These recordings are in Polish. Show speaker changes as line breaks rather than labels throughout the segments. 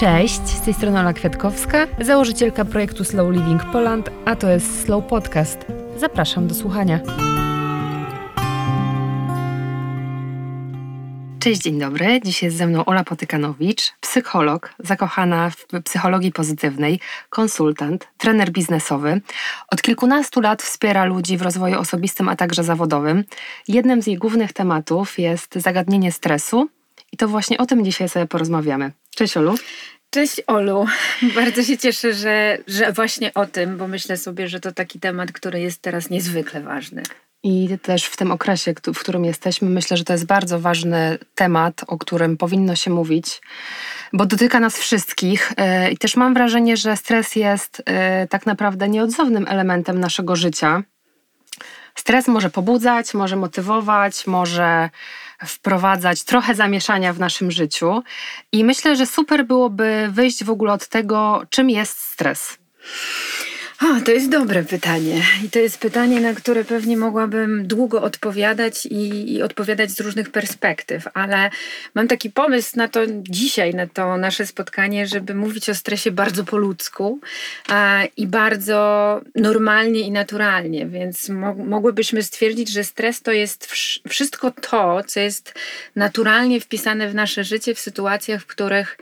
Cześć, z tej strony Ola Kwiatkowska, założycielka projektu Slow Living Poland, a to jest Slow Podcast. Zapraszam do słuchania. Cześć, dzień dobry. Dzisiaj jest ze mną Ola Potykanowicz, psycholog, zakochana w psychologii pozytywnej, konsultant, trener biznesowy. Od kilkunastu lat wspiera ludzi w rozwoju osobistym, a także zawodowym. Jednym z jej głównych tematów jest zagadnienie stresu to właśnie o tym dzisiaj sobie porozmawiamy. Cześć Olu.
Cześć Olu. Bardzo się cieszę, że, że właśnie o tym, bo myślę sobie, że to taki temat, który jest teraz niezwykle ważny.
I też w tym okresie, w którym jesteśmy, myślę, że to jest bardzo ważny temat, o którym powinno się mówić, bo dotyka nas wszystkich. E, I też mam wrażenie, że stres jest e, tak naprawdę nieodzownym elementem naszego życia. Stres może pobudzać, może motywować, może wprowadzać trochę zamieszania w naszym życiu. I myślę, że super byłoby wyjść w ogóle od tego, czym jest stres.
O, to jest dobre pytanie. I to jest pytanie, na które pewnie mogłabym długo odpowiadać i, i, odpowiadać z różnych perspektyw, ale mam taki pomysł na to dzisiaj, na to nasze spotkanie, żeby mówić o stresie bardzo po ludzku i bardzo normalnie i naturalnie. Więc mo mogłybyśmy stwierdzić, że stres to jest wszystko to, co jest naturalnie wpisane w nasze życie w sytuacjach, w których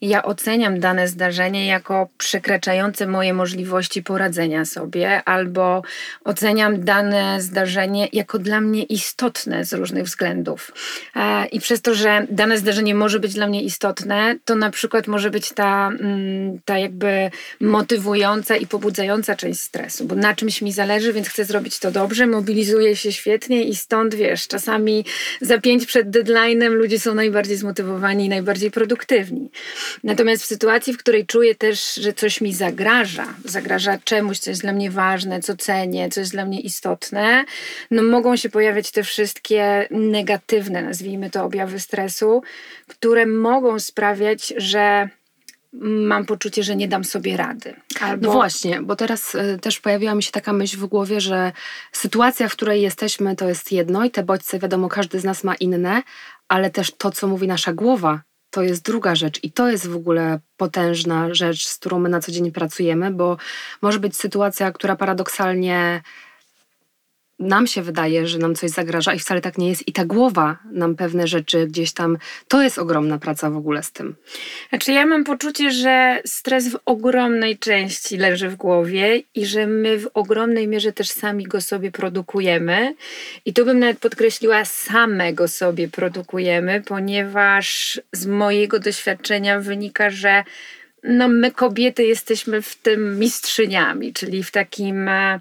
ja oceniam dane zdarzenie jako przekraczające moje możliwości poradzenia sobie, albo oceniam dane zdarzenie jako dla mnie istotne z różnych względów. E, I przez to, że dane zdarzenie może być dla mnie istotne, to na przykład może być ta, mm, ta jakby motywująca i pobudzająca część stresu, bo na czymś mi zależy, więc chcę zrobić to dobrze, mobilizuję się świetnie i stąd wiesz, czasami za pięć przed deadline'em ludzie są najbardziej zmotywowani i najbardziej produktywni. Natomiast w sytuacji, w której czuję też, że coś mi zagraża, zagraża czemuś, co jest dla mnie ważne, co cenię, co jest dla mnie istotne, no mogą się pojawiać te wszystkie negatywne, nazwijmy to, objawy stresu, które mogą sprawiać, że mam poczucie, że nie dam sobie rady.
Albo... No właśnie, bo teraz y, też pojawiła mi się taka myśl w głowie, że sytuacja, w której jesteśmy, to jest jedno i te bodźce, wiadomo, każdy z nas ma inne, ale też to, co mówi nasza głowa, to jest druga rzecz i to jest w ogóle potężna rzecz, z którą my na co dzień pracujemy, bo może być sytuacja, która paradoksalnie nam się wydaje, że nam coś zagraża i wcale tak nie jest. I ta głowa nam pewne rzeczy gdzieś tam, to jest ogromna praca w ogóle z tym.
Znaczy ja mam poczucie, że stres w ogromnej części leży w głowie i że my w ogromnej mierze też sami go sobie produkujemy. I tu bym nawet podkreśliła, samego sobie produkujemy, ponieważ z mojego doświadczenia wynika, że no my kobiety jesteśmy w tym mistrzyniami, czyli w takim e,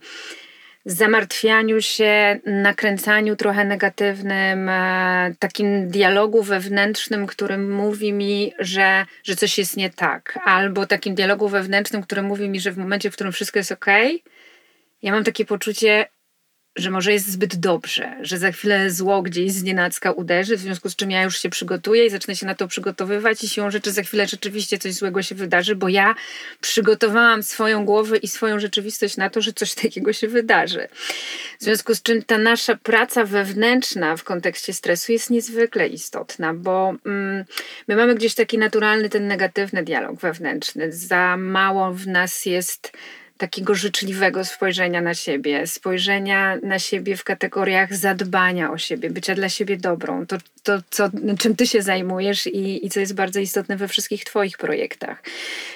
zamartwianiu się, nakręcaniu trochę negatywnym, e, takim dialogu wewnętrznym, który mówi mi, że, że coś jest nie tak, albo takim dialogu wewnętrznym, który mówi mi, że w momencie, w którym wszystko jest ok, ja mam takie poczucie, że może jest zbyt dobrze, że za chwilę zło gdzieś z nienacka uderzy, w związku z czym ja już się przygotuję i zacznę się na to przygotowywać i siłą rzeczy za chwilę rzeczywiście coś złego się wydarzy, bo ja przygotowałam swoją głowę i swoją rzeczywistość na to, że coś takiego się wydarzy. W związku z czym ta nasza praca wewnętrzna w kontekście stresu jest niezwykle istotna, bo mm, my mamy gdzieś taki naturalny, ten negatywny dialog wewnętrzny. Za mało w nas jest takiego życzliwego spojrzenia na siebie, spojrzenia na siebie w kategoriach zadbania o siebie, bycia dla siebie dobrą, to, to co, czym ty się zajmujesz i, i co jest bardzo istotne we wszystkich twoich projektach.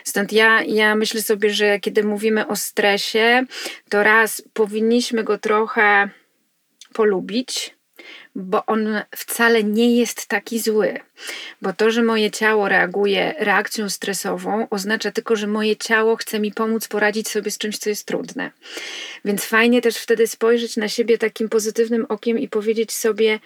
Stąd ja, ja myślę sobie, że kiedy mówimy o stresie, to raz powinniśmy go trochę polubić, bo on wcale nie jest taki zły. Bo to, że moje ciało reaguje reakcją stresową, oznacza tylko, że moje ciało chce mi pomóc poradzić sobie z czymś, co jest trudne. Więc fajnie też wtedy spojrzeć na siebie takim pozytywnym okiem i powiedzieć sobie,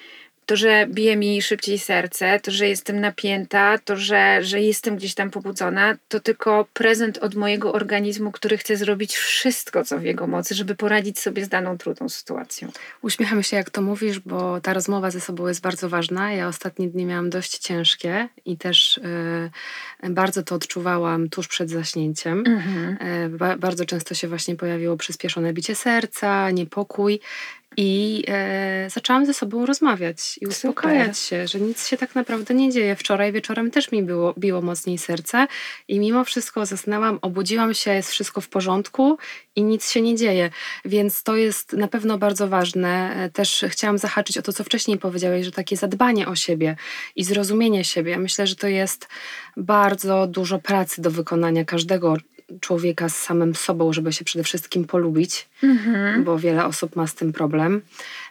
to, że bije mi szybciej serce, to, że jestem napięta, to, że, że jestem gdzieś tam pobudzona, to tylko prezent od mojego organizmu, który chce zrobić wszystko, co w jego mocy, żeby poradzić sobie z daną trudną sytuacją.
Uśmiecham się, jak to mówisz, bo ta rozmowa ze sobą jest bardzo ważna. Ja ostatnie dni miałam dość ciężkie i też y, bardzo to odczuwałam tuż przed zaśnięciem. Mhm. Y, ba bardzo często się właśnie pojawiło przyspieszone bicie serca, niepokój I e, zaczęłam ze sobą rozmawiać i uspokajać Super. się, że nic się tak naprawdę nie dzieje. Wczoraj wieczorem też mi było, biło mocniej serce i mimo wszystko zasnęłam, obudziłam się, jest wszystko w porządku i nic się nie dzieje. Więc to jest na pewno bardzo ważne. E, też chciałam zahaczyć o to, co wcześniej powiedziałeś, że takie zadbanie o siebie i zrozumienie siebie. Myślę, że to jest bardzo dużo pracy do wykonania każdego człowieka z samym sobą, żeby się przede wszystkim polubić, mhm. bo wiele osób ma z tym problem.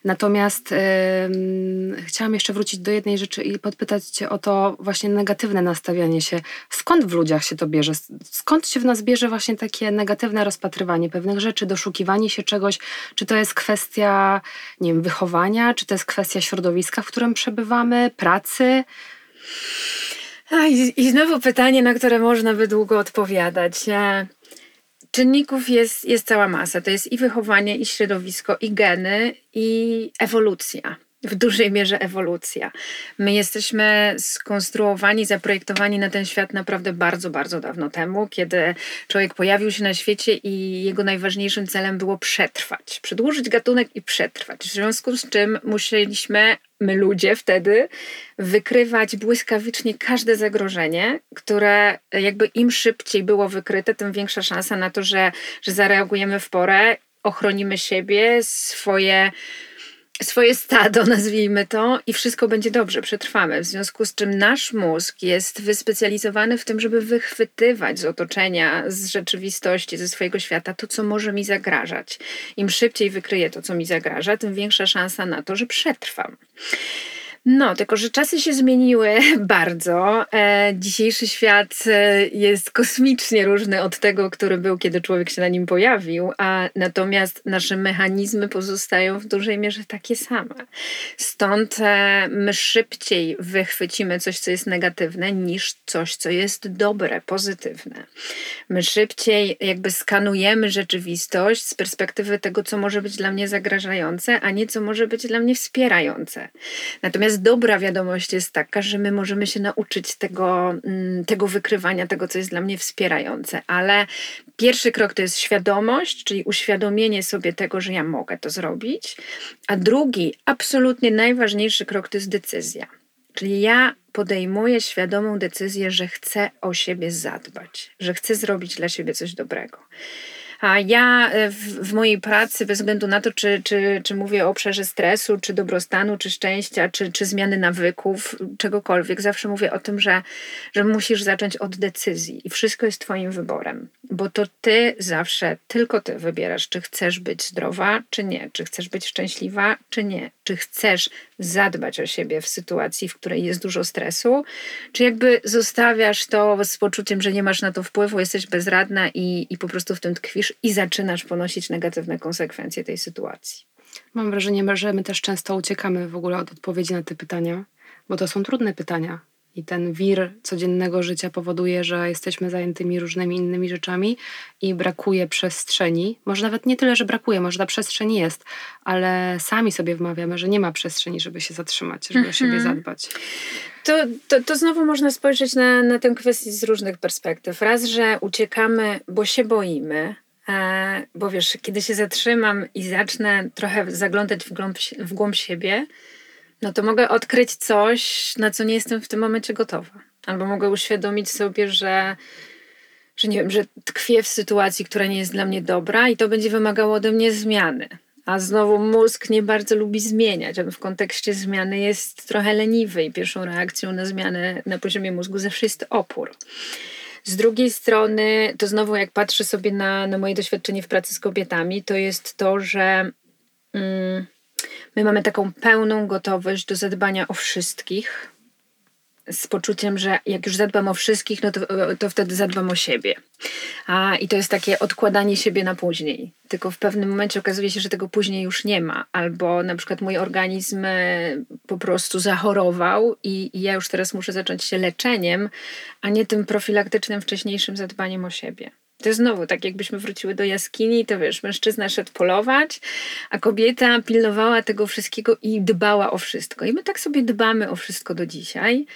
Natomiast yy, chciałam jeszcze wrócić do jednej rzeczy i podpytać Cię o to właśnie negatywne nastawianie się. Skąd w ludziach się to bierze? Skąd się w nas bierze właśnie takie negatywne rozpatrywanie pewnych rzeczy, doszukiwanie się czegoś? Czy to jest kwestia, nie wiem, wychowania? Czy to jest kwestia środowiska, w którym przebywamy, pracy?
I, I znowu pytanie, na które można by długo odpowiadać. E, czynników jest, jest cała masa. To jest i wychowanie, i środowisko, i geny, i ewolucja w dużej mierze ewolucja. My jesteśmy skonstruowani, zaprojektowani na ten świat naprawdę bardzo, bardzo dawno temu, kiedy człowiek pojawił się na świecie i jego najważniejszym celem było przetrwać, przedłużyć gatunek i przetrwać. W związku z czym musieliśmy my ludzie wtedy wykrywać błyskawicznie każde zagrożenie, które jakby im szybciej było wykryte, tym większa szansa na to, że, że zareagujemy w porę, ochronimy siebie, swoje swoje stado, nazwijmy to, i wszystko będzie dobrze, przetrwamy. W związku z czym nasz mózg jest wyspecjalizowany w tym, żeby wychwytywać z otoczenia, z rzeczywistości, ze swojego świata to, co może mi zagrażać. Im szybciej wykryję to, co mi zagraża, tym większa szansa na to, że przetrwam. No, tylko że czasy się zmieniły bardzo. E, dzisiejszy świat e, jest kosmicznie różny od tego, który był, kiedy człowiek się na nim pojawił, a natomiast nasze mechanizmy pozostają w dużej mierze takie same. Stąd e, my szybciej wychwycimy coś, co jest negatywne, niż coś, co jest dobre, pozytywne. My szybciej jakby skanujemy rzeczywistość z perspektywy tego, co może być dla mnie zagrażające, a nie co może być dla mnie wspierające. Natomiast Natomiast dobra wiadomość jest taka, że my możemy się nauczyć tego, mm, tego wykrywania, tego, co jest dla mnie wspierające, ale pierwszy krok to jest świadomość, czyli uświadomienie sobie tego, że ja mogę to zrobić, a drugi, absolutnie najważniejszy krok to jest decyzja. Czyli ja podejmuję świadomą decyzję, że chcę o siebie zadbać, że chcę zrobić dla siebie coś dobrego. A ja e, w, w, mojej pracy, bez względu na to, czy, czy, czy mówię o obszarze stresu, czy dobrostanu, czy szczęścia, czy, czy zmiany nawyków, czegokolwiek, zawsze mówię o tym, że, że musisz zacząć od decyzji. I wszystko jest Twoim wyborem, bo to Ty zawsze, tylko Ty wybierasz, czy chcesz być zdrowa, czy nie, czy chcesz być szczęśliwa, czy nie, czy chcesz zadbać o siebie w sytuacji, w której jest dużo stresu, czy jakby zostawiasz to z poczuciem, że nie masz na to wpływu, jesteś bezradna i, i po prostu w tym tkwisz i zaczynasz ponosić negatywne konsekwencje tej sytuacji.
Mam wrażenie, że my też często uciekamy w ogóle od odpowiedzi na te pytania, bo to są trudne pytania. I ten wir codziennego życia powoduje, że jesteśmy zajętymi różnymi innymi rzeczami i brakuje przestrzeni. Może nawet nie tyle, że brakuje, może ta przestrzeń jest, ale sami sobie wmawiamy, że nie ma przestrzeni, żeby się zatrzymać, żeby o siebie mhm. zadbać.
To, to, to znowu można spojrzeć na, na tę kwestię z różnych perspektyw. Raz, że uciekamy, bo się boimy, bo wiesz, kiedy się zatrzymam i zacznę trochę zaglądać w głąb, w głąb siebie, no to mogę odkryć coś, na co nie jestem w tym momencie gotowa. Albo mogę uświadomić sobie, że, że nie wiem, że tkwię w sytuacji, która nie jest dla mnie dobra i to będzie wymagało ode mnie zmiany. A znowu mózg nie bardzo lubi zmieniać. W kontekście zmiany jest trochę leniwy i pierwszą reakcją na zmianę na poziomie mózgu zawsze jest opór. Z drugiej strony, to znowu jak patrzę sobie na, na moje doświadczenie w pracy z kobietami, to jest to, że mm, my mamy taką pełną gotowość do zadbania o wszystkich, z poczuciem, że jak już zadbam o wszystkich, no to, to wtedy zadbam o siebie. A, I to jest takie odkładanie siebie na później. Tylko w pewnym momencie okazuje się, że tego później już nie ma. Albo na przykład mój organizm e, po prostu zachorował i, i ja już teraz muszę zacząć się leczeniem, a nie tym profilaktycznym wcześniejszym zadbaniem o siebie. To jest znowu tak, jakbyśmy wróciły do jaskini, to wiesz, mężczyzna szedł polować, a kobieta pilnowała tego wszystkiego i dbała o wszystko. I my tak sobie dbamy o wszystko do dzisiaj,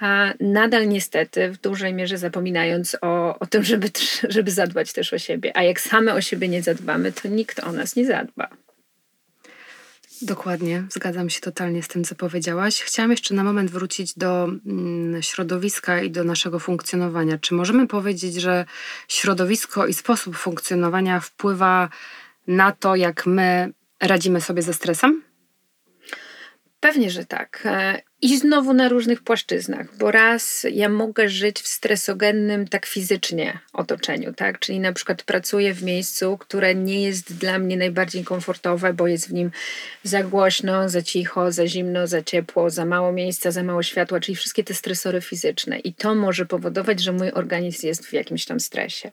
a nadal niestety w dużej mierze zapominając o, o tym, żeby, żeby zadbać też o siebie. A jak same o siebie nie zadbamy, to nikt o nas nie zadba.
Dokładnie, zgadzam się totalnie z tym, co powiedziałaś. Chciałam jeszcze na moment wrócić do mm, środowiska i do naszego funkcjonowania. Czy możemy powiedzieć, że środowisko i sposób funkcjonowania wpływa na to, jak my radzimy sobie ze stresem?
Pewnie, że tak. I znowu na różnych płaszczyznach, bo raz ja mogę żyć w stresogennym, tak fizycznie otoczeniu, tak? Czyli na przykład pracuję w miejscu, które nie jest dla mnie najbardziej komfortowe, bo jest w nim za głośno, za cicho, za zimno, za ciepło, za mało miejsca, za mało światła, czyli wszystkie te stresory fizyczne. I to może powodować, że mój organizm jest w jakimś tam stresie.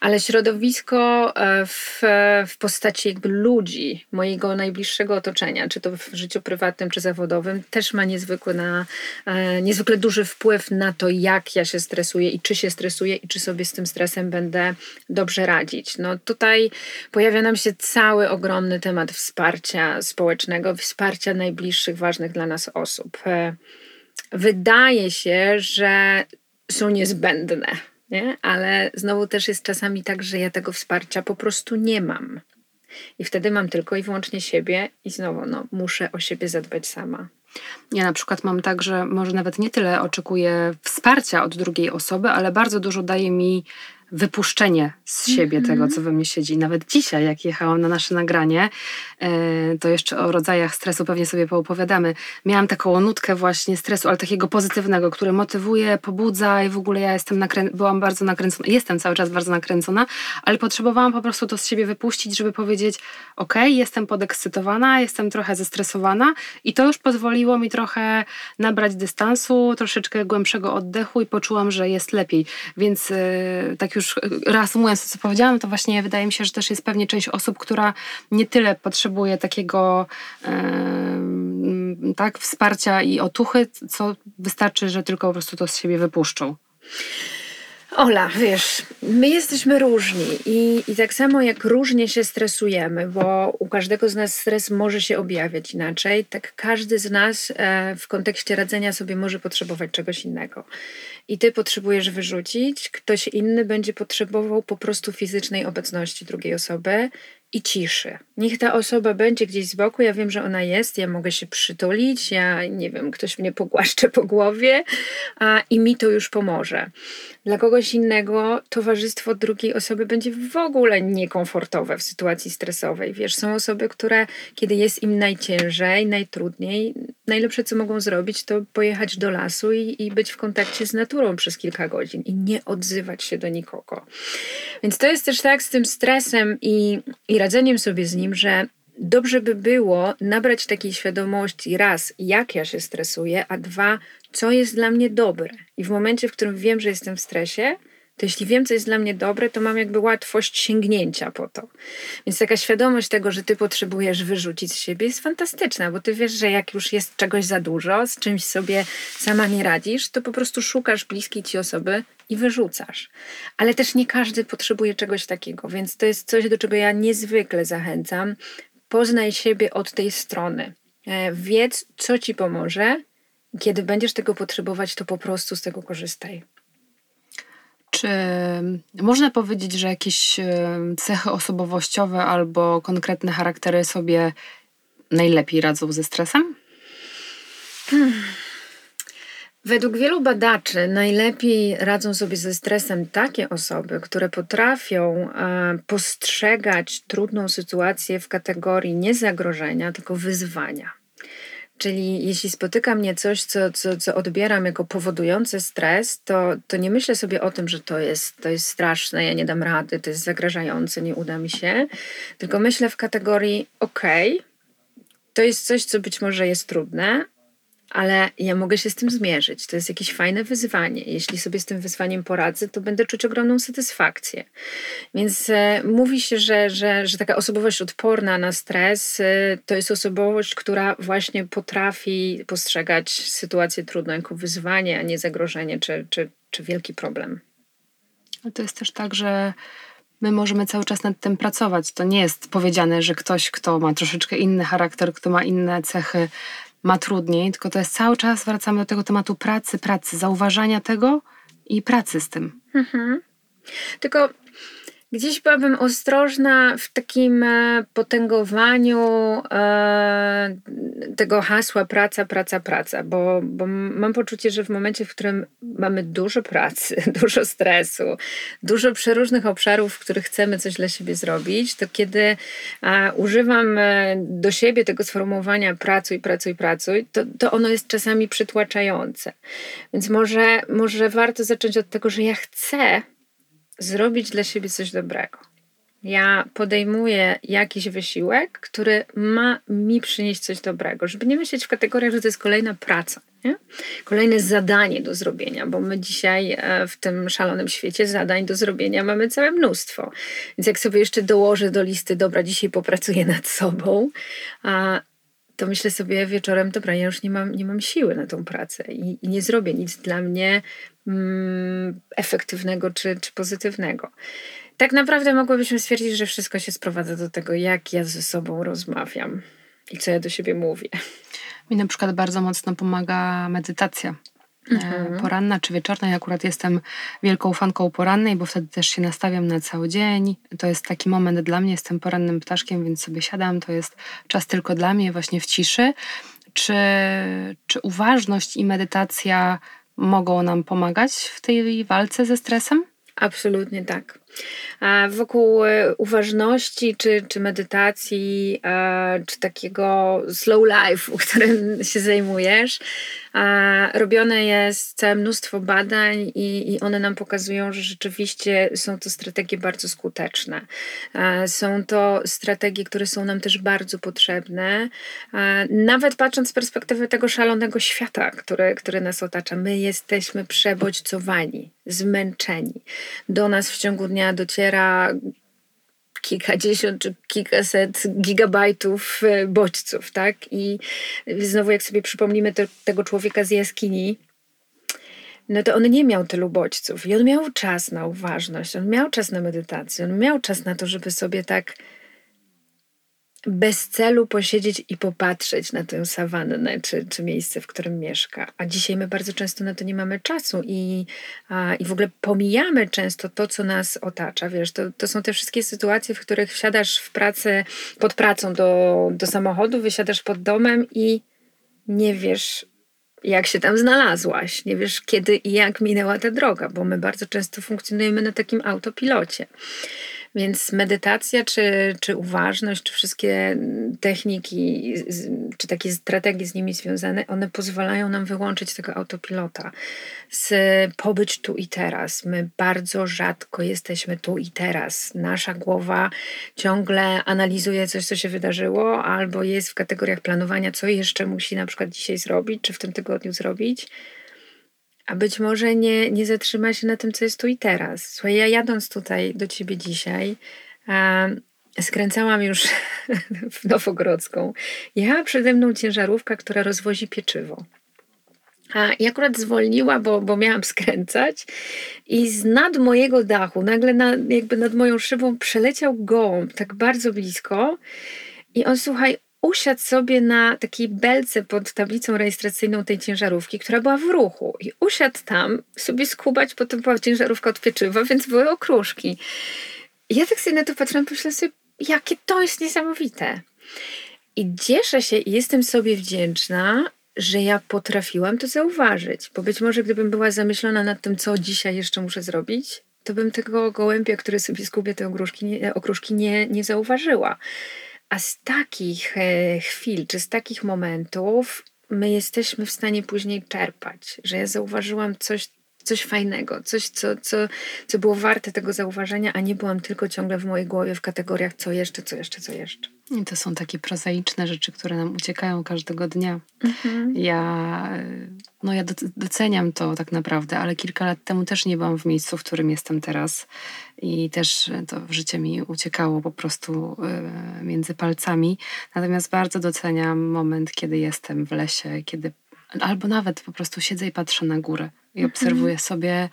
Ale środowisko e, w, w postaci jakby ludzi, mojego najbliższego otoczenia, czy to w życiu prywatnym, czy zawodowym, też ma nie niezwykły, na, e, niezwykle duży wpływ na to, jak ja się stresuję i czy się stresuję i czy sobie z tym stresem będę dobrze radzić. No tutaj pojawia nam się cały ogromny temat wsparcia społecznego, wsparcia najbliższych, ważnych dla nas osób. E, wydaje się, że są niezbędne. Nie? Ale znowu też jest czasami tak, że ja tego wsparcia po prostu nie mam. I wtedy mam tylko i wyłącznie siebie, i znowu no, muszę o siebie zadbać sama.
Ja na przykład mam tak, że może nawet nie tyle oczekuję wsparcia od drugiej osoby, ale bardzo dużo daje mi wypuszczenie z siebie mm -hmm. tego, co we mnie siedzi. Nawet dzisiaj, jak jechałam na nasze nagranie, e, to jeszcze o rodzajach stresu pewnie sobie poopowiadamy. Miałam taką nutkę właśnie stresu, ale takiego pozytywnego, który motywuje, pobudza i w ogóle ja jestem nakrę- byłam bardzo nakręcona, jestem cały czas bardzo nakręcona, ale potrzebowałam po prostu to z siebie wypuścić, żeby powiedzieć, ok, jestem podekscytowana, jestem trochę zestresowana i to już pozwoliło mi trochę nabrać dystansu, troszeczkę głębszego oddechu i poczułam, że jest lepiej. Więc e, tak już już reasumując to, co powiedziałam, to właśnie wydaje mi się, że też jest pewnie część osób, która nie tyle potrzebuje takiego yy, tak, wsparcia i otuchy, co wystarczy, że tylko po prostu to z siebie wypuszczą.
Ola, wiesz, my jesteśmy różni i, i tak samo jak różnie się stresujemy, bo u każdego z nas stres może się objawiać inaczej, tak każdy z nas e, w kontekście radzenia sobie może potrzebować czegoś innego. I ty potrzebujesz wyrzucić, ktoś inny będzie potrzebował po prostu fizycznej obecności drugiej osoby i ciszy. Niech ta osoba będzie gdzieś z boku, ja wiem, że ona jest, ja mogę się przytulić, ja nie wiem, ktoś mnie pogłaszcze po głowie a, i mi to już pomoże. Dla kogoś innego towarzystwo drugiej osoby będzie w ogóle niekomfortowe w sytuacji stresowej. Wiesz, są osoby, które kiedy jest im najciężej, najtrudniej, najlepsze co mogą zrobić to pojechać do lasu i, i być w kontakcie z naturą przez kilka godzin i nie odzywać się do nikogo. Więc to jest też tak z tym stresem i, i radzeniem sobie z nim, że dobrze by było nabrać takiej świadomości raz, jak ja się stresuję, a dwa, co jest dla mnie dobre. I w momencie, w którym wiem, że jestem w stresie, to jeśli wiem, co jest dla mnie dobre, to mam jakby łatwość sięgnięcia po to. Więc taka świadomość tego, że ty potrzebujesz wyrzucić z siebie jest fantastyczna, bo ty wiesz, że jak już jest czegoś za dużo, z czymś sobie sama nie radzisz, to po prostu szukasz bliskiej ci osoby i wyrzucasz. Ale też nie każdy potrzebuje czegoś takiego, więc to jest coś, do czego ja niezwykle zachęcam. Poznaj siebie od tej strony. E, wiedz, co ci pomoże. Kiedy będziesz tego potrzebować, to po prostu z tego korzystaj.
Czy można powiedzieć, że jakieś cechy osobowościowe albo konkretne charaktery sobie najlepiej radzą ze stresem?
Hmm. Według wielu badaczy najlepiej radzą sobie ze stresem takie osoby, które potrafią e, postrzegać trudną sytuację w kategorii nie zagrożenia, tylko wyzwania. Czyli jeśli spotyka mnie coś, co, co, co odbieram jako powodujące stres, to, to nie myślę sobie o tym, że to jest, to jest straszne, ja nie dam rady, to jest zagrażające, nie uda mi się, tylko myślę w kategorii: OK, to jest coś, co być może jest trudne, ale ja mogę się z tym zmierzyć. To jest jakieś fajne wyzwanie. Jeśli sobie z tym wyzwaniem poradzę, to będę czuć ogromną satysfakcję. Więc e, mówi się, że, że, że taka osobowość odporna na stres e, to jest osobowość, która właśnie potrafi postrzegać sytuację trudną jako wyzwanie, a nie zagrożenie czy, czy, czy wielki problem.
To jest też tak, że my możemy cały czas nad tym pracować. To nie jest powiedziane, że ktoś, kto ma troszeczkę inny charakter, kto ma inne cechy, ma trudniej, tylko to jest cały czas, wracamy do tego tematu pracy, pracy, zauważania tego i pracy z tym. Mhm.
Tylko Gdzieś byłabym ostrożna w takim e, potęgowaniu e, tego hasła praca, praca, praca, bo, bo mam poczucie, że w momencie, w którym mamy dużo pracy, dużo stresu, dużo przeróżnych obszarów, w których chcemy coś dla siebie zrobić, to kiedy używam e, do siebie tego sformułowania pracuj, pracuj, pracuj, to, to ono jest czasami przytłaczające. Więc może, może warto zacząć od tego, że ja chcę zrobić dla siebie coś dobrego. Ja podejmuję jakiś wysiłek, który ma mi przynieść coś dobrego, żeby nie myśleć w kategoriach, że to jest kolejna praca, nie? kolejne zadanie do zrobienia, bo my dzisiaj e, w tym szalonym świecie zadań do zrobienia mamy całe mnóstwo. Więc jak sobie jeszcze dołożę do listy, dobra, dzisiaj popracuję nad sobą, a to myślę sobie wieczorem, dobra, ja już nie mam, nie mam siły na tą pracę i, i nie zrobię nic dla mnie efektywnego czy, czy pozytywnego. Tak naprawdę mogłybyśmy stwierdzić, że wszystko się sprowadza do tego, jak ja ze sobą rozmawiam i co ja do siebie mówię.
Mi na przykład bardzo mocno pomaga medytacja. E, mhm. Poranna czy wieczorna. Ja akurat jestem wielką fanką porannej, bo wtedy też się nastawiam na cały dzień. To jest taki moment dla mnie. Jestem porannym ptaszkiem, więc sobie siadam. To jest czas tylko dla mnie, właśnie w ciszy. Czy, czy uważność i medytacja mogą nam pomagać w tej walce ze stresem?
Absolutnie tak. Wokół e, uważności, czy, czy medytacji, czy takiego slow life, którym się zajmujesz, robione jest całe mnóstwo badań i, i one nam pokazują, że rzeczywiście są to strategie bardzo skuteczne. Są to strategie, które są nam też bardzo potrzebne, nawet patrząc z perspektywy tego szalonego świata, który, który nas otacza. My jesteśmy przebodźcowani, zmęczeni. Do nas w ciągu dnia dociera kilkadziesiąt czy kilkaset gigabajtów e, bodźców, tak? I znowu, jak sobie przypomnimy te, tego człowieka z jaskini, no to on nie miał tylu bodźców i on miał czas na uważność, on miał czas na medytację, on miał czas na to, żeby sobie tak bez celu posiedzieć i popatrzeć na tę sawannę czy, czy miejsce, w którym mieszka. A dzisiaj my bardzo często na to nie mamy czasu i, a, i w ogóle pomijamy często to, co nas otacza. Wiesz, to, to są te wszystkie sytuacje, w których wsiadasz w pracę, pod pracą do, do samochodu, wysiadasz pod domem i nie wiesz, jak się tam znalazłaś, nie wiesz, kiedy i jak minęła ta droga, bo my bardzo często funkcjonujemy na takim autopilocie. Więc medytacja, czy, czy uważność, czy wszystkie techniki, czy takie strategie z nimi związane, one pozwalają nam wyłączyć tego autopilota, z pobyć tu i teraz. My bardzo rzadko jesteśmy tu i teraz. Nasza głowa ciągle analizuje coś, co się wydarzyło, albo jest w kategoriach planowania, co jeszcze musi na przykład dzisiaj zrobić, czy w tym tygodniu zrobić a być może nie, nie zatrzyma się na tym, co jest tu i teraz. Słuchaj, ja jadąc tutaj do ciebie dzisiaj, skręcałam już w Nowogrodzką. Jechała przede mną ciężarówka, która rozwozi pieczywo. A i akurat zwolniła, bo, bo miałam skręcać i z nad mojego dachu, nagle na, jakby nad moją szybą przeleciał gołąb tak bardzo blisko i on, słuchaj, usiadł sobie na takiej belce pod tablicą rejestracyjną tej ciężarówki, która była w ruchu. I usiadł tam sobie skubać, bo to była ciężarówka od pieczywa, więc były okruszki. I ja tak sobie na to patrzyłam, pomyślałam sobie, jakie to jest niesamowite. I cieszę się i jestem sobie wdzięczna, że ja potrafiłam to zauważyć, bo być może gdybym była zamyślona nad tym, co dzisiaj jeszcze muszę zrobić, to bym tego gołębia, który sobie skubie te okruszki, nie, okruszki nie, nie zauważyła. A z takich e, chwil, czy z takich momentów my jesteśmy w stanie później czerpać, że ja zauważyłam coś, coś fajnego, coś, co, co, co było warte tego zauważenia, a nie byłam tylko ciągle w mojej głowie w kategoriach co jeszcze, co jeszcze, co jeszcze.
I to są takie prozaiczne rzeczy, które nam uciekają każdego dnia. Mhm. Ja, no ja doceniam to tak naprawdę, ale kilka lat temu też nie byłam w miejscu, w którym jestem teraz. I też to życie mi uciekało po prostu y, między palcami. Natomiast bardzo doceniam moment, kiedy jestem w lesie, kiedy albo nawet po prostu siedzę i patrzę na górę i mhm. obserwuję sobie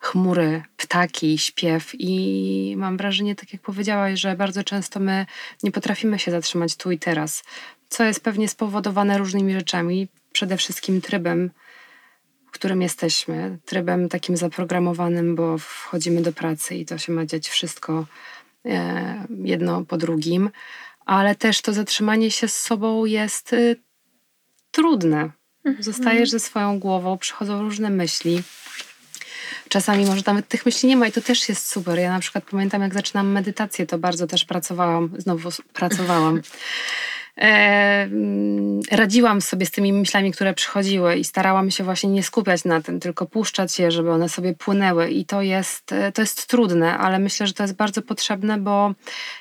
chmury, ptaki, śpiew i mam wrażenie, tak jak powiedziałaś, że bardzo często my nie potrafimy się zatrzymać tu i teraz, co jest pewnie spowodowane różnymi rzeczami, przede wszystkim trybem, którym jesteśmy, trybem takim zaprogramowanym, bo wchodzimy do pracy i to się ma dziać wszystko e, jedno po drugim, ale też to zatrzymanie się z sobą jest y, trudne. Mhm. Zostajesz ze swoją głową, przychodzą różne myśli. Czasami może nawet tych myśli nie ma i to też jest super. Ja na przykład pamiętam, jak zaczynam medytację, to bardzo też pracowałam, znowu pracowałam. E, mm, radziłam sobie z tymi myślami, które przychodziły i starałam się właśnie nie skupiać na tym, tylko puszczać je, żeby one sobie płynęły. I to jest, e, to jest trudne, ale myślę, że to jest bardzo potrzebne, bo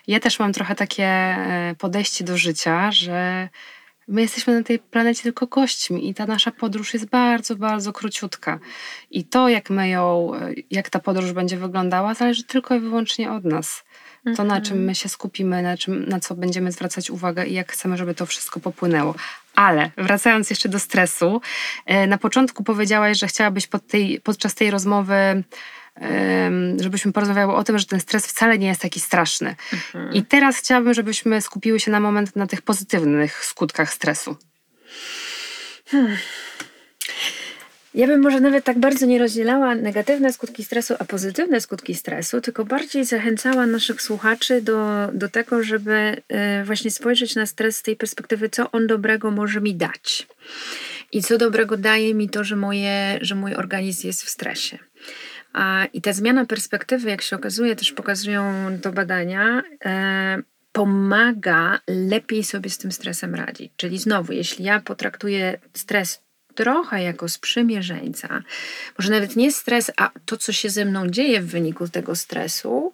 ja też mam trochę takie e, podejście do życia, że My jesteśmy na tej planecie tylko gośćmi i ta nasza podróż jest bardzo, bardzo króciutka. I to, jak my ją, jak ta podróż będzie wyglądała, zależy tylko i wyłącznie od nas. To, na czym mhm. my się skupimy, na, czym, na co będziemy zwracać uwagę i jak chcemy, żeby to wszystko popłynęło. Ale wracając jeszcze do stresu, e, na początku powiedziałaś, że chciałabyś pod tej, podczas tej rozmowy żebyśmy porozmawiały o tym, że ten stres wcale nie jest taki straszny. Mhm. I teraz chciałabym, żebyśmy skupiły się na moment na tych pozytywnych skutkach stresu. Hmm.
Ja bym może nawet tak bardzo nie rozdzielała negatywne skutki stresu, a pozytywne skutki stresu, tylko bardziej zachęcała naszych słuchaczy do, do tego, żeby e, właśnie spojrzeć na stres z tej perspektywy, co on dobrego może mi dać. I co dobrego daje mi to, że, moje, że mój organizm jest w stresie. I ta zmiana perspektywy, jak się okazuje, też pokazują to badania, e, pomaga lepiej sobie z tym stresem radzić. Czyli znowu, jeśli ja potraktuję stres trochę jako sprzymierzeńca, może nawet nie stres, a to, co się ze mną dzieje w wyniku tego stresu,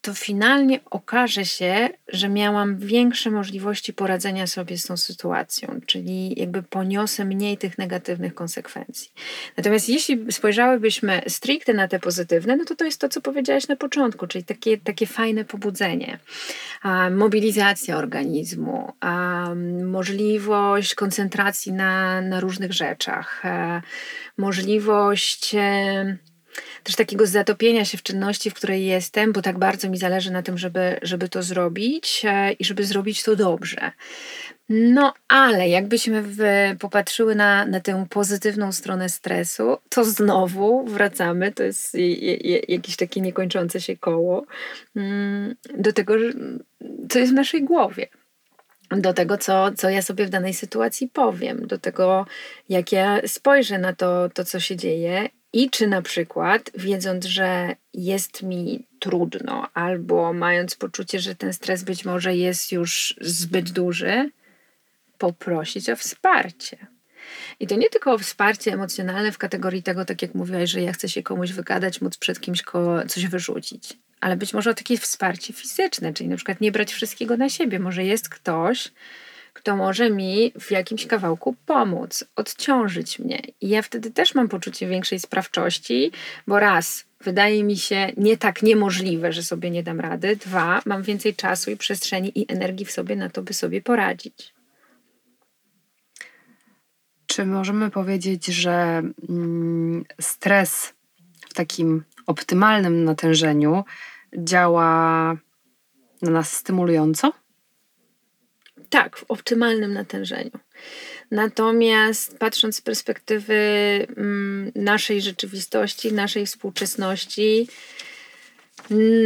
to finalnie okaże się, że miałam większe możliwości poradzenia sobie z tą sytuacją, czyli jakby poniosę mniej tych negatywnych konsekwencji. Natomiast jeśli spojrzałybyśmy stricte na te pozytywne, no to to jest to, co powiedziałaś na początku, czyli takie, takie fajne pobudzenie, mobilizacja organizmu, możliwość koncentracji na, na różnych rzeczach, a, możliwość. Też takiego zatopienia się w czynności, w której jestem, bo tak bardzo mi zależy na tym, żeby, żeby to zrobić e, i żeby zrobić to dobrze. No, ale jakbyśmy popatrzyły na, na tę pozytywną stronę stresu, to znowu wracamy, to jest jakieś takie niekończące się koło, mm, do tego, co jest w naszej głowie do tego, co, co ja sobie w danej sytuacji powiem, do tego, jak ja spojrzę na to, to, co się dzieje i czy na przykład, wiedząc, że jest mi trudno, albo mając poczucie, że ten stres być może jest już zbyt duży, poprosić o wsparcie. I to nie tylko wsparcie emocjonalne w kategorii tego, tak jak mówiłaś, że ja chcę się komuś wygadać, móc przed kimś coś wyrzucić, ale być może o takie wsparcie fizyczne, czyli na przykład nie brać wszystkiego na siebie. Może jest ktoś, kto może mi w jakimś kawałku pomóc, odciążyć mnie. I ja wtedy też mam poczucie większej sprawczości, bo raz, wydaje mi się nie tak niemożliwe, że sobie nie dam rady. Dwa, mam więcej czasu i przestrzeni i energii w sobie na to, by sobie poradzić.
Czy możemy powiedzieć, że mm, stres w takim optymalnym natężeniu działa na nas stymulująco?
Tak, w optymalnym natężeniu. Natomiast patrząc z perspektywy mm, naszej rzeczywistości, naszej współczesności,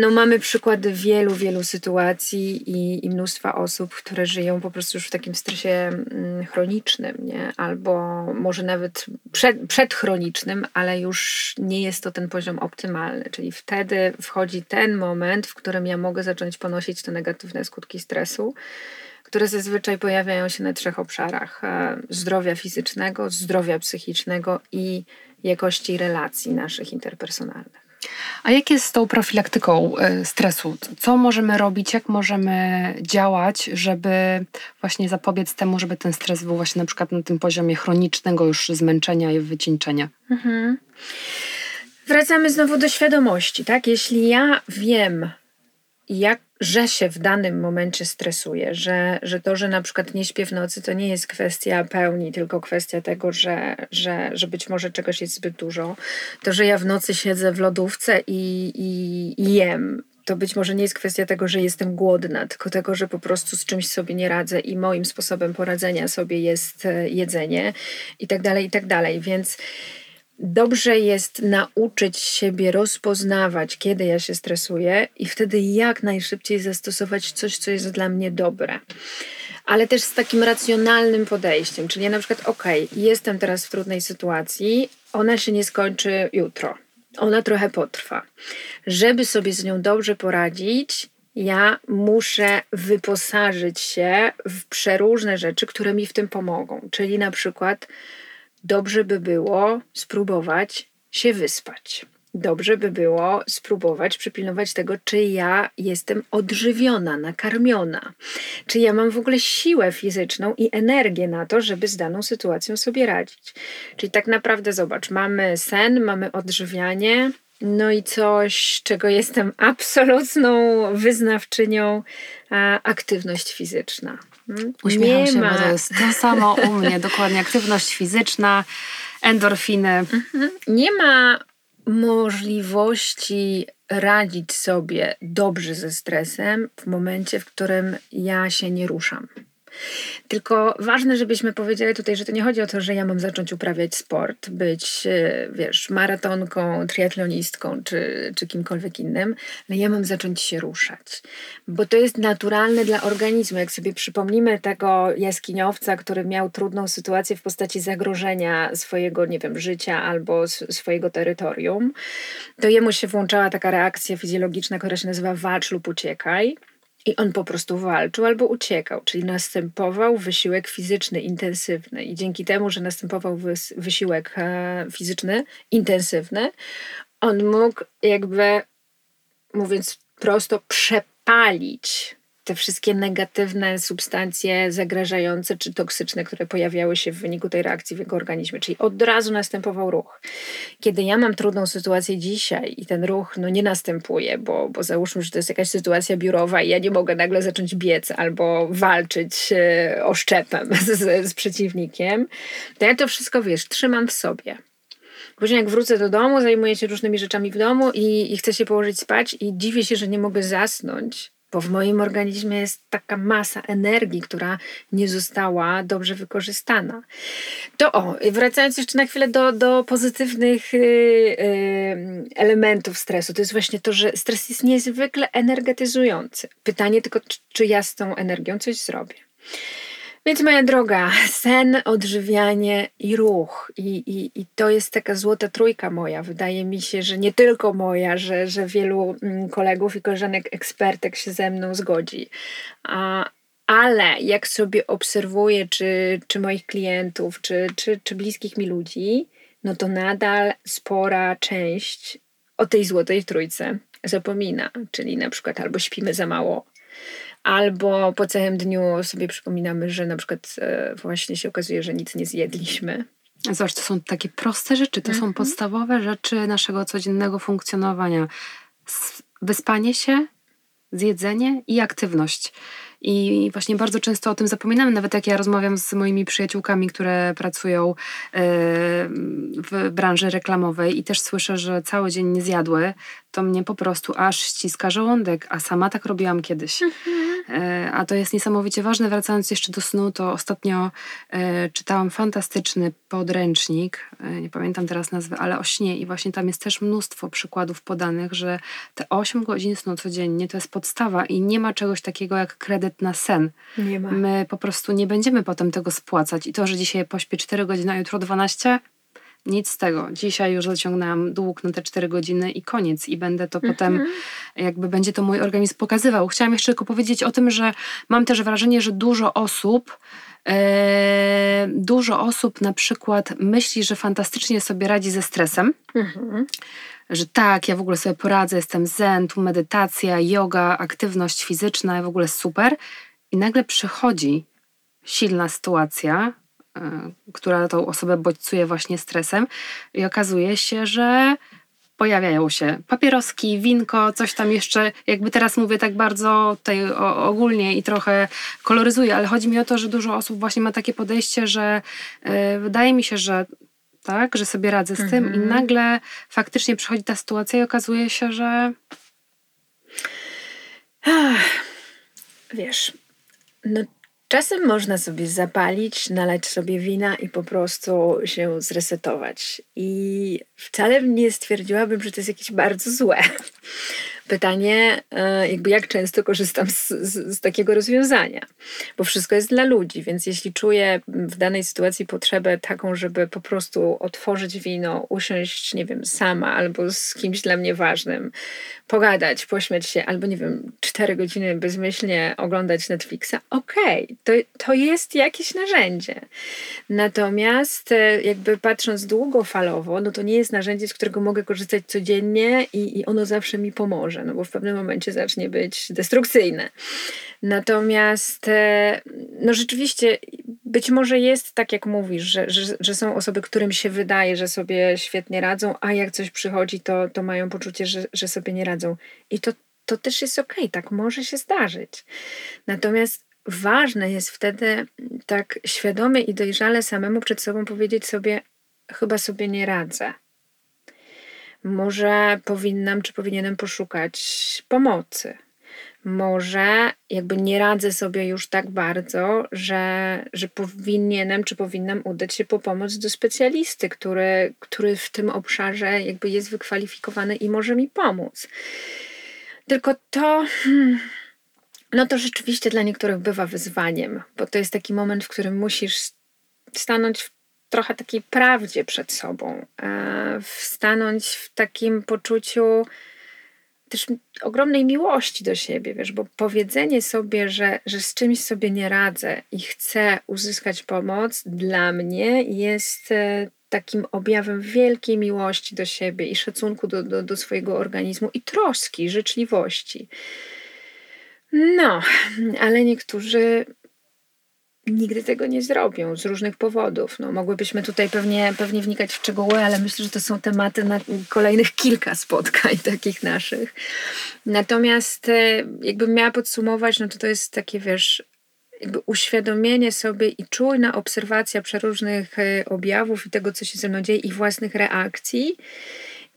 no mamy przykłady wielu, wielu sytuacji i, i mnóstwa osób, które żyją po prostu już w takim stresie mm, chronicznym, nie? albo może nawet przed, przedchronicznym, ale już nie jest to ten poziom optymalny. Czyli wtedy wchodzi ten moment, w którym ja mogę zacząć ponosić te negatywne skutki stresu które zazwyczaj pojawiają się na trzech obszarach: e, zdrowia fizycznego, zdrowia psychicznego i jakości relacji naszych interpersonalnych.
A jak jest z tą profilaktyką e, stresu? Co możemy robić, jak możemy działać, żeby właśnie zapobiec temu, żeby ten stres był właśnie na przykład na tym poziomie chronicznego już zmęczenia i wycieńczenia? Mhm.
Wracamy znowu do świadomości, tak? Jeśli ja wiem, jak, że się w danym momencie stresuję, że, że to, że na przykład nie śpię w nocy, to nie jest kwestia pełni, tylko kwestia tego, że, że, że być może czegoś jest zbyt dużo. To, że ja w nocy siedzę w lodówce i, i, i jem, to być może nie jest kwestia tego, że jestem głodna, tylko tego, że po prostu z czymś sobie nie radzę i moim sposobem poradzenia sobie jest e, jedzenie i tak dalej, i tak dalej. Więc dobrze jest nauczyć siebie rozpoznawać, kiedy ja się stresuję, i wtedy jak najszybciej zastosować coś, co jest dla mnie dobre. Ale też z takim racjonalnym podejściem, czyli ja na przykład, ok, jestem teraz w trudnej sytuacji, ona się nie skończy jutro, ona trochę potrwa. Żeby sobie z nią dobrze poradzić, ja muszę wyposażyć się w przeróżne rzeczy, które mi w tym pomogą. Czyli na przykład dobrze by było spróbować się wyspać. Dobrze by było spróbować przypilnować tego, czy ja jestem odżywiona, nakarmiona, czy ja mam w ogóle siłę fizyczną i energię na to, żeby z daną sytuacją sobie radzić. Czyli tak naprawdę zobacz, mamy sen, mamy odżywianie, no i coś, czego jestem absolutną wyznawczynią, aktywność fizyczna.
Hmm? Uśmiecham nie się, ma. bo to jest to samo u mnie, dokładnie aktywność fizyczna, endorfiny. Mhm.
Nie ma możliwości radzić sobie dobrze ze stresem w momencie, w którym ja się nie ruszam. Tylko ważne, żebyśmy powiedzieli tutaj, że to nie chodzi o to, że ja mam zacząć uprawiać sport, być, e, wiesz, maratonką, triatlonistką czy, czy kimkolwiek innym, ale ja mam zacząć się ruszać. Bo to jest naturalne dla organizmu. Jak sobie przypomnimy tego jaskiniowca, który miał trudną sytuację w postaci zagrożenia swojego, nie wiem, życia albo swojego terytorium, to jemu się włączała taka reakcja fizjologiczna, która się nazywa walcz lub uciekaj. I on po prostu walczył albo uciekał, czyli następował wysiłek fizyczny intensywny. I dzięki temu, że następował wysiłek e, fizyczny intensywny, on mógł jakby, mówiąc prosto, przepalić te wszystkie negatywne substancje zagrażające czy toksyczne, które pojawiały się w wyniku tej reakcji w jego organizmie. Czyli od razu następował ruch. Kiedy ja mam trudną sytuację dzisiaj i ten ruch no, nie następuje, bo, bo załóżmy, że to jest jakaś sytuacja biurowa i ja nie mogę nagle zacząć biec albo walczyć e, oszczepem z, z przeciwnikiem, to ja to wszystko, wiesz, trzymam w sobie. Później jak wrócę do domu, zajmuję się różnymi rzeczami w domu i, i chcę się położyć spać i dziwię się, że nie mogę zasnąć bo w moim organizmie jest taka masa energii, która nie została dobrze wykorzystana. To o, wracając jeszcze na chwilę do, do pozytywnych yy, yy, elementów stresu, to jest właśnie to, że stres jest niezwykle energetyzujący. Pytanie tylko, czy ja z tą energią coś zrobię. Więc moja droga, sen, odżywianie i ruch. I, i, I to jest taka złota trójka moja. Wydaje mi się, że nie tylko moja, że, że wielu mm, kolegów i koleżanek ekspertek się ze mną zgodzi. A, ale jak sobie obserwuję, czy, czy moich klientów, czy, czy, czy bliskich mi ludzi, no to nadal spora część o tej złotej trójce zapomina. Czyli na przykład albo śpimy za mało, albo po całym dniu sobie przypominamy, że na przykład e, właśnie się okazuje, że nic nie zjedliśmy.
Zobacz, to są takie proste rzeczy, to mhm. są podstawowe rzeczy naszego codziennego funkcjonowania. Wyspanie się, zjedzenie i aktywność. I właśnie bardzo często o tym zapominamy, nawet jak ja rozmawiam z moimi przyjaciółkami, które pracują e, w branży reklamowej i też słyszę, że cały dzień nie zjadły, to mnie po prostu aż ściska żołądek, a sama tak robiłam kiedyś. Mhm. E, a to jest niesamowicie ważne. Wracając jeszcze do snu, to ostatnio e, czytałam fantastyczny podręcznik, e, nie pamiętam teraz nazwy, ale o śnie i właśnie tam jest też mnóstwo przykładów podanych, że te 8 godzin snu codziennie to jest podstawa i nie ma czegoś takiego jak kredyt na sen.
Nie ma.
My po prostu nie będziemy potem tego spłacać i to, że dzisiaj pośpię 4 godziny, a jutro 12, nic z tego. Dzisiaj już zaciągnęłam dług na te 4 godziny i koniec. I będę to potem, mhm. jakby będzie to mój organizm pokazywał. Chciałam jeszcze tylko powiedzieć o tym, że mam też wrażenie, że dużo osób, e, dużo osób na przykład myśli, że fantastycznie sobie radzi ze stresem. Mhm. Że tak, ja w ogóle sobie poradzę, jestem zen, tu medytacja, yoga, aktywność fizyczna, w ogóle super. I nagle przychodzi silna sytuacja, która tą osobę bodźcuje właśnie stresem i okazuje się, że pojawiają się papieroski, winko, coś tam jeszcze, jakby teraz mówię tak bardzo tutaj ogólnie i trochę koloryzuję, ale chodzi mi o to, że dużo osób właśnie ma takie podejście, że yy, wydaje mi się, że tak, że sobie radzę z tym i mhm. nagle faktycznie przychodzi ta sytuacja i okazuje się, że
wiesz, no Czasem można sobie zapalić, nalać sobie wina i po prostu się zresetować. I wcale nie stwierdziłabym, że to jest jakieś bardzo złe. Pytanie, e, jakby jak często korzystam z, z, z, takiego rozwiązania, bo wszystko jest dla ludzi, więc jeśli czuję w danej sytuacji potrzebę taką, żeby po prostu otworzyć wino, usiąść, nie wiem, sama albo z kimś dla mnie ważnym, pogadać, pośmiać się, albo nie wiem, cztery godziny bezmyślnie oglądać Netflixa, okej, okay, to, to jest jakieś narzędzie. Natomiast e, jakby patrząc długofalowo, no to nie jest narzędzie, z którego mogę korzystać codziennie i, i ono zawsze mi pomoże może, no bo w pewnym momencie zacznie być destrukcyjne. Natomiast e, no rzeczywiście być może jest tak, jak mówisz, że, że, że są osoby, którym się wydaje, że sobie świetnie radzą, a jak coś przychodzi, to, to mają poczucie, że, że sobie nie radzą. I to, to też jest okej, tak może się zdarzyć. Natomiast ważne jest wtedy tak świadomie i dojrzale samemu przed sobą powiedzieć sobie, chyba sobie nie radzę może powinnam czy powinienem poszukać pomocy. Może jakby nie radzę sobie już tak bardzo, że, że powinienem czy powinnam udać się po pomoc do specjalisty, który, który w tym obszarze jakby jest wykwalifikowany i może mi pomóc. Tylko to. Hmm, no to rzeczywiście dla niektórych bywa wyzwaniem, bo to jest taki moment, w którym musisz stanąć w trochę takiej prawdzie przed sobą, e, stanąć w takim poczuciu też ogromnej miłości do siebie, wiesz, bo powiedzenie sobie, że, że z czymś sobie nie radzę i chcę uzyskać pomoc, dla mnie jest e, takim objawem wielkiej miłości do siebie i szacunku do, do, do swojego organizmu i troski, życzliwości. No, ale niektórzy nigdy tego nie zrobią z różnych powodów. No, mogłybyśmy tutaj pewnie, pewnie wnikać w szczegóły, ale myślę, że to są tematy na kolejnych kilka spotkań takich naszych. Natomiast e, jakbym miała podsumować, no to to jest takie, wiesz, jakby uświadomienie sobie i czujna obserwacja przeróżnych e, objawów i tego, co się ze mną dzieje i własnych reakcji.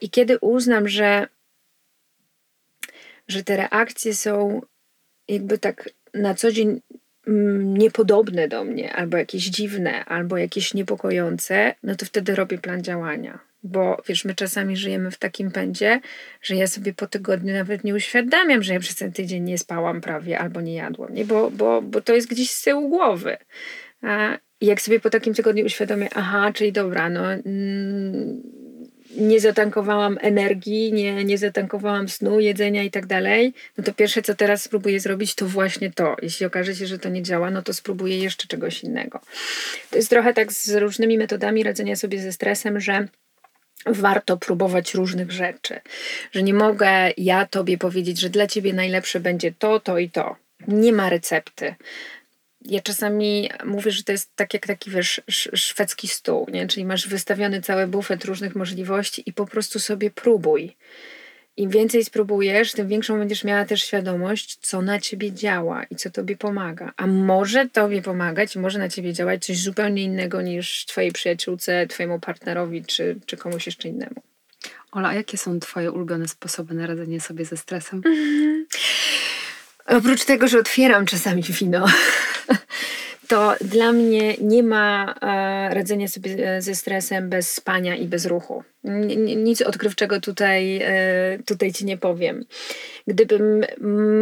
I kiedy uznam, że, że te reakcje są jakby tak na co dzień niepodobne do mnie, albo jakieś dziwne, albo jakieś niepokojące, no to wtedy robię plan działania. Bo wiesz, my czasami żyjemy w takim pędzie, że ja sobie po tygodniu nawet nie uświadamiam, że ja przez ten tydzień nie spałam prawie albo nie jadłam, nie? Bo, bo, bo to jest gdzieś z tyłu głowy. A jak sobie po takim tygodniu uświadomię, aha, czyli dobra, no. Mm, nie zatankowałam energii, nie, nie zatankowałam snu, jedzenia i tak dalej, no to pierwsze, co teraz spróbuję zrobić, to właśnie to. Jeśli okaże się, że to nie działa, no to spróbuję jeszcze czegoś innego. To jest trochę tak z różnymi metodami radzenia sobie ze stresem, że warto próbować różnych rzeczy. Że nie mogę ja tobie powiedzieć, że dla ciebie najlepsze będzie to, to i to. Nie ma recepty ja czasami mówię, że to jest tak jak taki wiesz, szwedzki stół, nie? czyli masz wystawiony cały bufet różnych możliwości i po prostu sobie próbuj. Im więcej spróbujesz, tym większą będziesz miała też świadomość, co na ciebie działa i co tobie pomaga. A może tobie pomagać, może na ciebie działać coś zupełnie innego niż twojej przyjaciółce, twojemu partnerowi czy, czy komuś jeszcze innemu.
Ola, a jakie są twoje ulubione sposoby na radzenie sobie ze stresem?
Oprócz tego, że otwieram czasami wino, to dla mnie nie ma e, radzenia sobie e, ze stresem bez spania i bez ruchu. Nic odkrywczego tutaj, e, tutaj ci nie powiem. Gdybym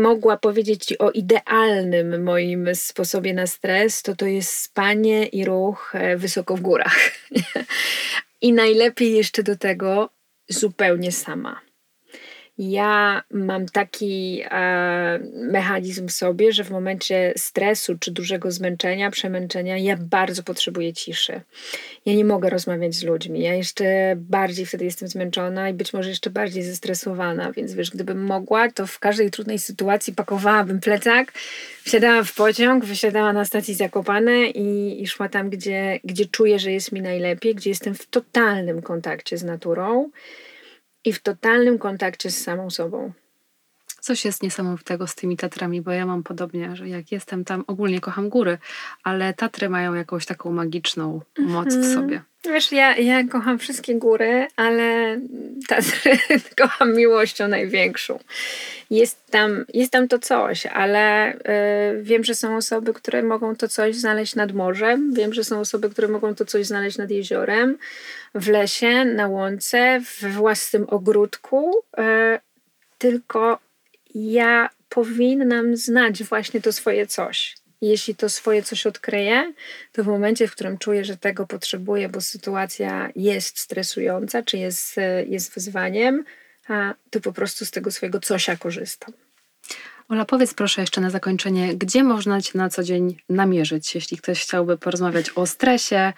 mogła powiedzieć ci o idealnym moim sposobie na stres, to to jest spanie i ruch wysoko w górach. I najlepiej jeszcze do tego zupełnie sama. Ja mam taki e, mechanizm w sobie, że w momencie stresu czy dużego zmęczenia, przemęczenia, ja bardzo potrzebuję ciszy. Ja nie mogę rozmawiać z ludźmi. Ja jeszcze bardziej wtedy jestem zmęczona i być może jeszcze bardziej zestresowana, więc wiesz, gdybym mogła, to w każdej trudnej sytuacji pakowałabym plecak, wsiadała w pociąg, wysiadała na stacji Zakopane i, i szła tam, gdzie, gdzie czuję, że jest mi najlepiej, gdzie jestem w totalnym kontakcie z naturą i w totalnym kontakcie z samą sobą.
Coś jest niesamowitego z tymi Tatrami, bo ja mam podobnie, że jak jestem tam, ogólnie kocham góry, ale Tatry mają jakąś taką magiczną moc w
Mhm.
sobie.
Wiesz, ja, ja kocham wszystkie góry, ale Tatry kocham miłością największą. Jest tam, jest tam to coś, ale y, wiem, że są osoby, które mogą to coś znaleźć nad morzem. Wiem, że są osoby, które mogą to coś znaleźć nad jeziorem, w lesie, na łące, we własnym ogródku. Y, tylko ja powinnam znać właśnie to swoje coś. Jeśli to swoje coś odkryję, to w momencie, w którym czuję, że tego potrzebuję, bo sytuacja jest stresująca, czy jest, e, jest wyzwaniem, to po prostu z tego swojego cosia korzystam.
Ola, powiedz proszę jeszcze na zakończenie, gdzie można Cię na co dzień namierzyć, jeśli ktoś chciałby porozmawiać o stresie,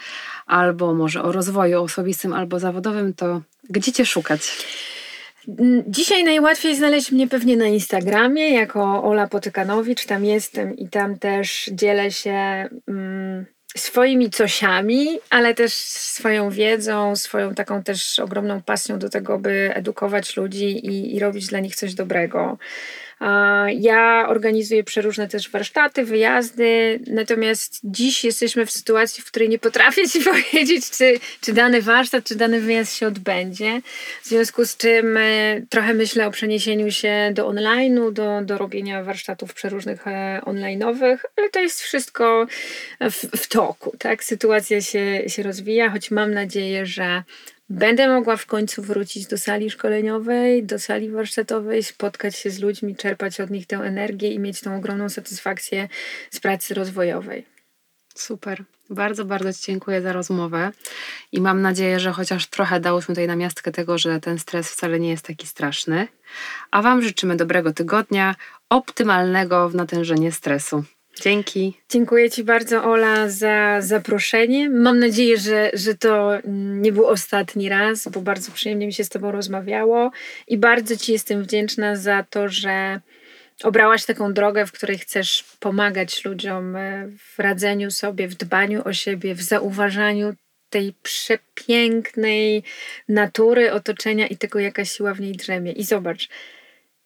albo może o rozwoju osobistym albo zawodowym, to gdzie Cię szukać?
Dzisiaj najłatwiej znaleźć mnie pewnie na Instagramie jako Ola Potykanowicz. Tam jestem i tam też dzielę się mm, swoimi cosiami, ale też swoją wiedzą, swoją taką też ogromną pasją do tego, by edukować ludzi i, i robić dla nich coś dobrego. Ja organizuję przeróżne też warsztaty, wyjazdy, natomiast dziś jesteśmy w sytuacji, w której nie potrafię Ci powiedzieć, czy, czy dany warsztat, czy dany wyjazd się odbędzie. W związku z czym e, trochę myślę o przeniesieniu się do online'u, do, do robienia warsztatów przeróżnych e, online'owych, ale to jest wszystko w, w toku, tak? Sytuacja się, się rozwija, choć mam nadzieję, że Będę mogła w końcu wrócić do sali szkoleniowej, do sali warsztatowej, spotkać się z ludźmi, czerpać od nich tę energię i mieć tą ogromną satysfakcję z pracy rozwojowej.
Super. Bardzo, bardzo Ci dziękuję za rozmowę i mam nadzieję, że chociaż trochę dałyśmy tutaj namiastkę tego, że ten stres wcale nie jest taki straszny. A Wam życzymy dobrego tygodnia, optymalnego w natężenie stresu. Dzięki.
Dziękuję Ci bardzo, Ola, za zaproszenie. Mam nadzieję, że, że to nie był ostatni raz, bo bardzo przyjemnie mi się z Tobą rozmawiało i bardzo Ci jestem wdzięczna za to, że obrałaś taką drogę, w której chcesz pomagać ludziom e, w radzeniu sobie, w dbaniu o siebie, w zauważaniu tej przepięknej natury, otoczenia i tego, jaka siła w niej drzemie. I zobacz,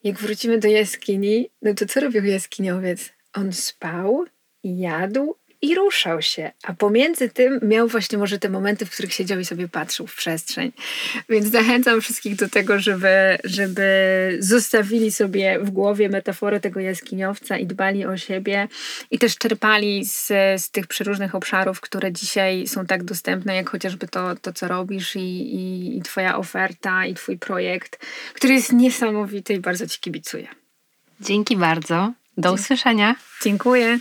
jak wrócimy do jaskini, no to co robił jaskiniowiec? On spał, jadł i ruszał się, a pomiędzy tym miał właśnie może te momenty, w których siedział i sobie patrzył w przestrzeń. Więc zachęcam wszystkich do tego, żeby, żeby zostawili sobie w głowie metaforę tego jaskiniowca i dbali o siebie i też czerpali z, z tych przeróżnych obszarów, które dzisiaj są tak dostępne, jak chociażby to, to co robisz i, i, i twoja oferta i twój projekt, który jest niesamowity i bardzo ci kibicuję.
Dzięki bardzo. Do usłyszenia.
Dziękuję.